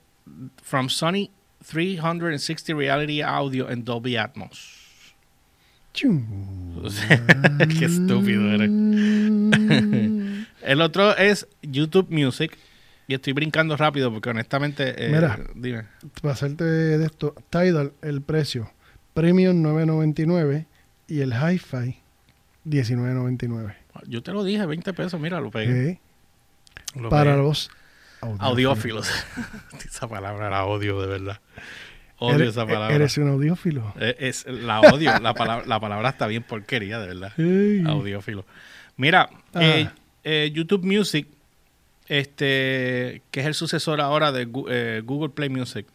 from Sony 360 Reality Audio en Dolby Atmos. Qué estúpido eres. El otro es YouTube Music. Y estoy brincando rápido porque honestamente... eh, Mira. Dime. Para hacerte de esto, Tidal, el precio. Premium 9.99 y el Hi-Fi 19.99. Yo te lo dije, 20 pesos. Mira, lo pegué. Lo Para pegué. los Audiófilos. esa palabra la odio, de verdad. Odio Eres, esa palabra. eres un audiófilo. Eh, Es, la odio. la, palabra, la palabra está bien porquería, de verdad. Audiófilo. Mira, Ah. eh, eh, YouTube Music, este, que es el sucesor ahora de eh, Google Play Music.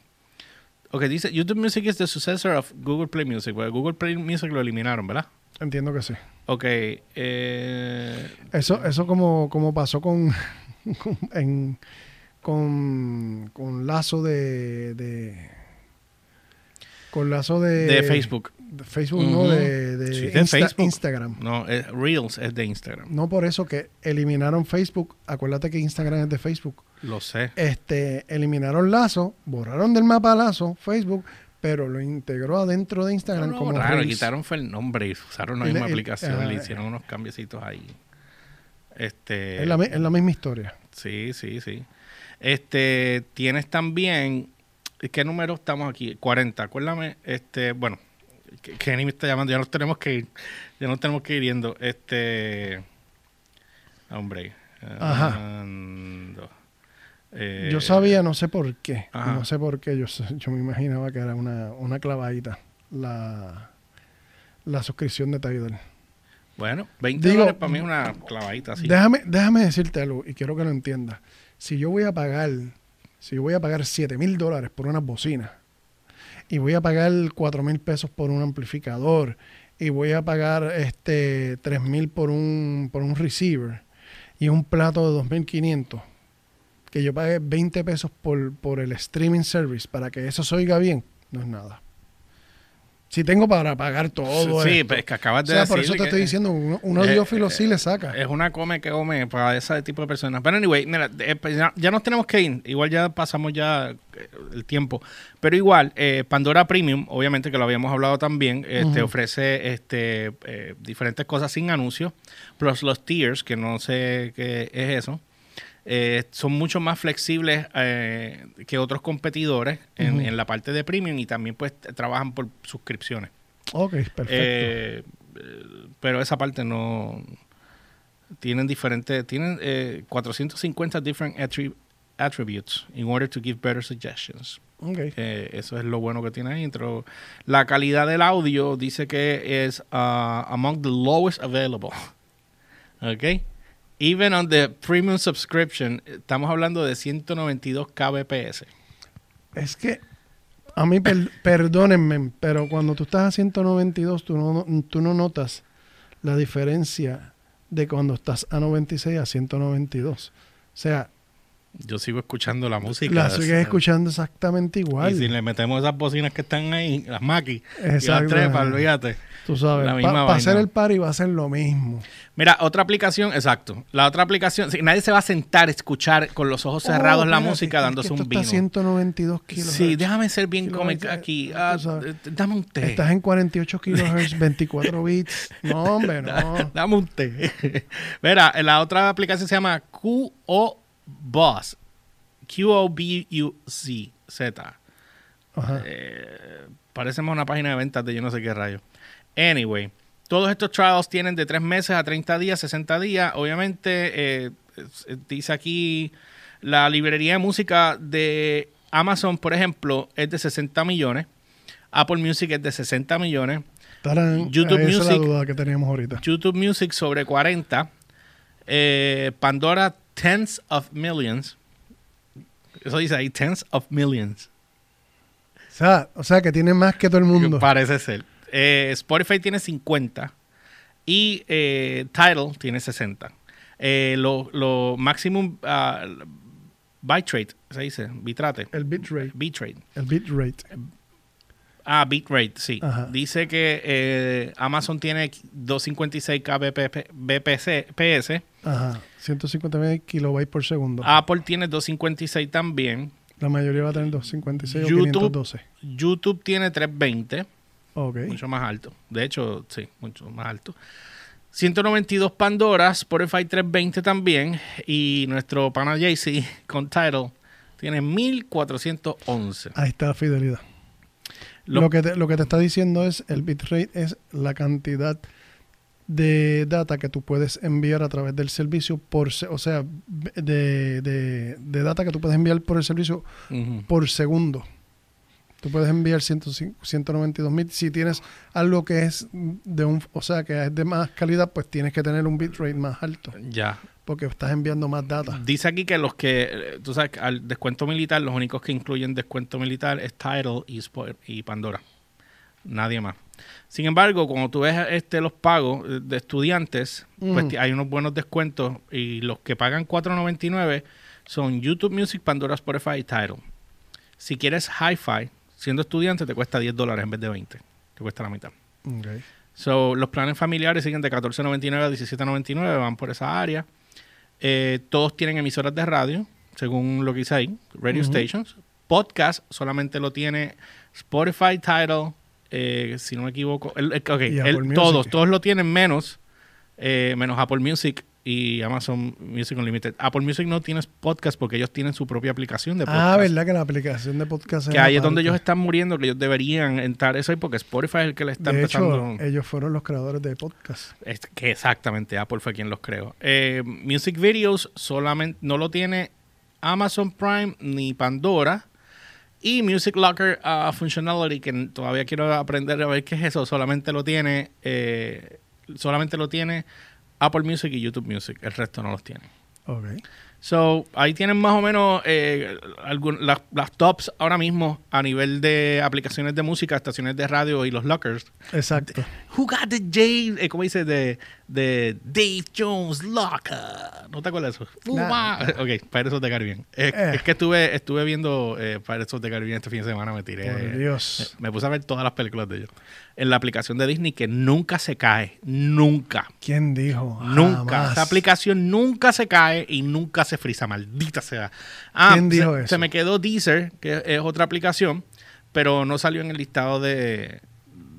Ok, dice, YouTube Music is the successor of Google Play Music. porque Google Play Music lo eliminaron, ¿verdad? Entiendo que sí. Ok, eh, Eso, eso como, como pasó con, con- en, con, con lazo de, de- con lazo de, de Facebook. De Facebook, no, de, de Sí, de Insta- Facebook. Instagram. No, Reels es de Instagram. No por eso que eliminaron Facebook. Acuérdate que Instagram es de Facebook. Lo sé. Este, eliminaron Lazo, borraron del mapa Lazo, Facebook, pero lo integró adentro de Instagram No, como raro, Reels. quitaron fue el nombre y usaron la misma aplicación, ah, le hicieron unos cambiecitos ahí. Este, Es la, mi- es la misma historia. sí, sí, sí. Este, tienes también ¿Qué número estamos aquí? 40. Acuérdame, este, bueno, Kenny me está llamando, ya nos tenemos que ir. Ya nos tenemos que ir yendo. Este. Hombre. Ajá. ando. Eh, Yo sabía, no sé por qué. Ajá. No sé por qué. Yo, yo me imaginaba que era una, una clavadita la, la suscripción de Tidal. Bueno, 20 Digo, dólares para mí es una clavadita así. Déjame, déjame decirte algo y quiero que lo entiendas. Si yo voy a pagar, si yo voy a pagar 7 mil dólares por unas bocinas y voy a pagar 4 mil pesos por un amplificador y voy a pagar este 3 mil por un, por un receiver y un plato de 2.500, que yo pague 20 pesos por, por el streaming service para que eso se oiga bien, no es nada. Si tengo para pagar todo sí, esto. pues, que acabas O de sea, decir. por eso te estoy diciendo, un, un Eh, audiófilo eh, sí le saca. Es una come que come para ese tipo de personas. Pero anyway, mira, eh, pues ya, nos tenemos que ir. Igual ya pasamos ya el tiempo. Pero igual, eh, Pandora Premium, obviamente que lo habíamos hablado también, este, ofrece este, eh, diferentes cosas sin anuncios. Plus los tiers, que no sé qué es eso. Eh, son mucho más flexibles eh, que otros competidores en, la parte de premium y también pues trabajan por suscripciones. Ok, perfecto. Eh, eh, pero esa parte no tienen diferentes tienen eh, 450 different attri- attributes in order to give better suggestions ok. Eh, eso es lo bueno que tiene ahí dentro la calidad del audio dice que es uh, among the lowest available ok even on the premium subscription estamos hablando de 192 kbps Es que a mí, per- perdónenme, pero cuando tú estás a 192, tú no, tú no notas la diferencia de cuando estás a 96 a 192. O sea, yo sigo escuchando la música la sigues escuchando exactamente igual. Y si le metemos esas bocinas que están ahí, las maquis, y las trepas, olvídate. Tú sabes, la para hacer el party va a ser lo mismo. Mira, otra aplicación, exacto. La otra aplicación, sí, nadie se va a sentar a escuchar con los ojos cerrados Oh, la música dándose un vino. está a 192 kilos. Sí, déjame ser bien cómico aquí. Ah, dame un té. Estás en 48 kilohertz, 24 bits. No, hombre, no. Dame un té. Mira, la otra aplicación se llama QO Boss. Q-O-B-U-C. Z. Ajá. Eh, parece más una página de ventas de yo no sé qué rayo. Anyway, todos estos trials tienen de 3 meses a 30 días, 60 días. Obviamente, eh, es- dice aquí la librería de música de Amazon, por ejemplo, es de 60 millones. Apple Music es de 60 millones. Tarán, YouTube esa es la Music. duda que teníamos ahorita. YouTube Music sobre 40. Eh, Pandora, tens of millions. Eso dice ahí, tens of millions. O sea, o sea, que tiene más que todo el mundo. Parece ser. Eh, Spotify tiene 50 y eh, Tidal tiene 60. Eh, lo, lo maximum ah, bitrate, se dice, bitrate. El bitrate. Bitrate. El bitrate. Ah, bitrate, sí. Ajá. Dice que eh, Amazon tiene 256 kbps, BPC, PS. Ajá. 150 kilobytes por segundo. Apple tiene 256 también. La mayoría va a tener 256 o YouTube. 512. YouTube tiene 320. Ok. Mucho más alto. De hecho, sí, mucho más alto. 192 Pandoras, Spotify 320 también. Y nuestro pana Jay-Z con Tidal tiene 1411. Ahí está la fidelidad. Lo- Lo, que te, lo que te está diciendo es el bitrate es la cantidad de data que tú puedes enviar a través del servicio por se- o sea de, de- de data que tú puedes enviar por el servicio por segundo. Tú puedes enviar 105 192 mil. Si tienes algo que es de un, o sea, que es de más calidad, pues tienes que tener un bitrate más alto, Ya. porque estás enviando más data. Dice aquí que los que, eh, tú sabes, al descuento militar, los únicos que incluyen descuento militar es Tidal y, y Pandora. Nadie más. Sin embargo, cuando tú ves este, los pagos eh, de estudiantes, pues hay unos buenos descuentos y los que pagan 4.99 son YouTube Music, Pandora, Spotify y Tidal. Si quieres Hi-Fi, siendo estudiante, te cuesta 10 dólares en vez de 20. Te cuesta la mitad. Ok. So, los planes familiares siguen de 14.99 a 17.99, van por esa área. Eh, todos tienen emisoras de radio, según lo que dice ahí, radio stations. Podcast solamente lo tiene Spotify, Tidal, eh, si no me equivoco. el- todos, todos lo tienen menos, eh, menos Apple Music y Amazon Music Unlimited. Apple Music no tienes podcast porque ellos tienen su propia aplicación de Ah, podcast. verdad que la aplicación de podcast que ahí es donde ellos están muriendo, que ellos deberían entrar eso ahí porque Spotify es el que le está De empezando. hecho, ellos fueron los creadores de podcast. Es que exactamente, Apple fue quien los creó. Eh, Music Videos solamente no lo tiene Amazon Prime ni Pandora. Y Music Locker uh, Functionality, que todavía quiero aprender a ver qué es eso, solamente lo tiene, eh, solamente lo tiene Apple Music y YouTube Music. El resto no los tiene. Ok. So, ahí tienen más o menos eh, algún- las, las tops ahora mismo a nivel de aplicaciones de música, estaciones de radio y los lockers. Exacto. Who got the J, eh, ¿cómo dice? De, de Dave Jones Locker. ¿No te acuerdas de eso? Nah. Ok, Pirates of the Caribbean. Es, Eh. es que estuve, estuve viendo eh, Pirates of the Caribbean este fin de semana, me tiré. Por Dios. Me puse a ver todas las películas de ellos. En la aplicación de Disney que nunca se cae. Nunca. ¿Quién dijo? Nunca. Jamás. Esa aplicación nunca se cae y nunca se frisa. Maldita sea. Ah, ¿Quién dijo se, eso? se me quedó Deezer, que es otra aplicación, pero no salió en el listado de,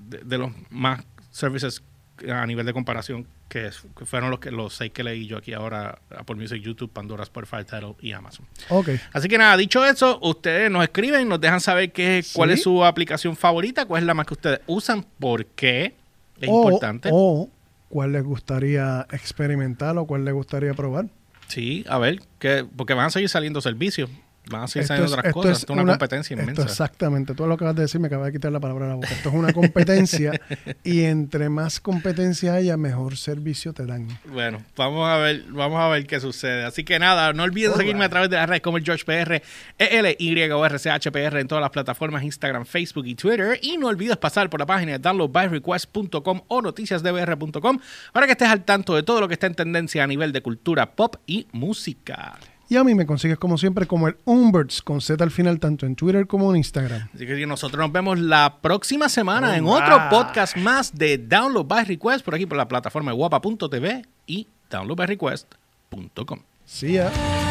de, de los más services a nivel de comparación, que, es- que fueron los, que, los seis que leí yo aquí ahora, Apple Music, YouTube, Pandora, Spotify, Tidal y Amazon. Ok. Así que nada, dicho eso, ustedes nos escriben, nos dejan saber qué, cuál Sí. es su aplicación favorita, cuál es la más que ustedes usan, por qué es o, importante. O cuál les gustaría experimentar o cuál les gustaría probar. Sí, a ver, que, porque van a seguir saliendo servicios, van a seguir Esto saliendo es- otras esto cosas, es esto es una, competencia esto inmensa. exactamente. Tú lo acabas de decir, me acabas de quitar la palabra de la boca. Esto es una competencia y entre más competencia haya, mejor servicio te dan. Bueno, vamos a ver, vamos a ver qué sucede. Así que nada, no olviden Alright. seguirme a través de las redes como el George PR, EL, Y o RCHPR en todas las plataformas Instagram, Facebook y Twitter. Y no olvides pasar por la página de downloadbyrequest.com o noticiasdbr.com para que estés al tanto de todo lo que está en tendencia a nivel de cultura pop y música. Y a mí me consigues como siempre como el Umberts con Z al final, tanto en Twitter como en Instagram. Así que nosotros nos vemos la próxima semana en otro podcast más de Download by Request por aquí por la plataforma guapa.tv y downloadbyrequest.com. See ya.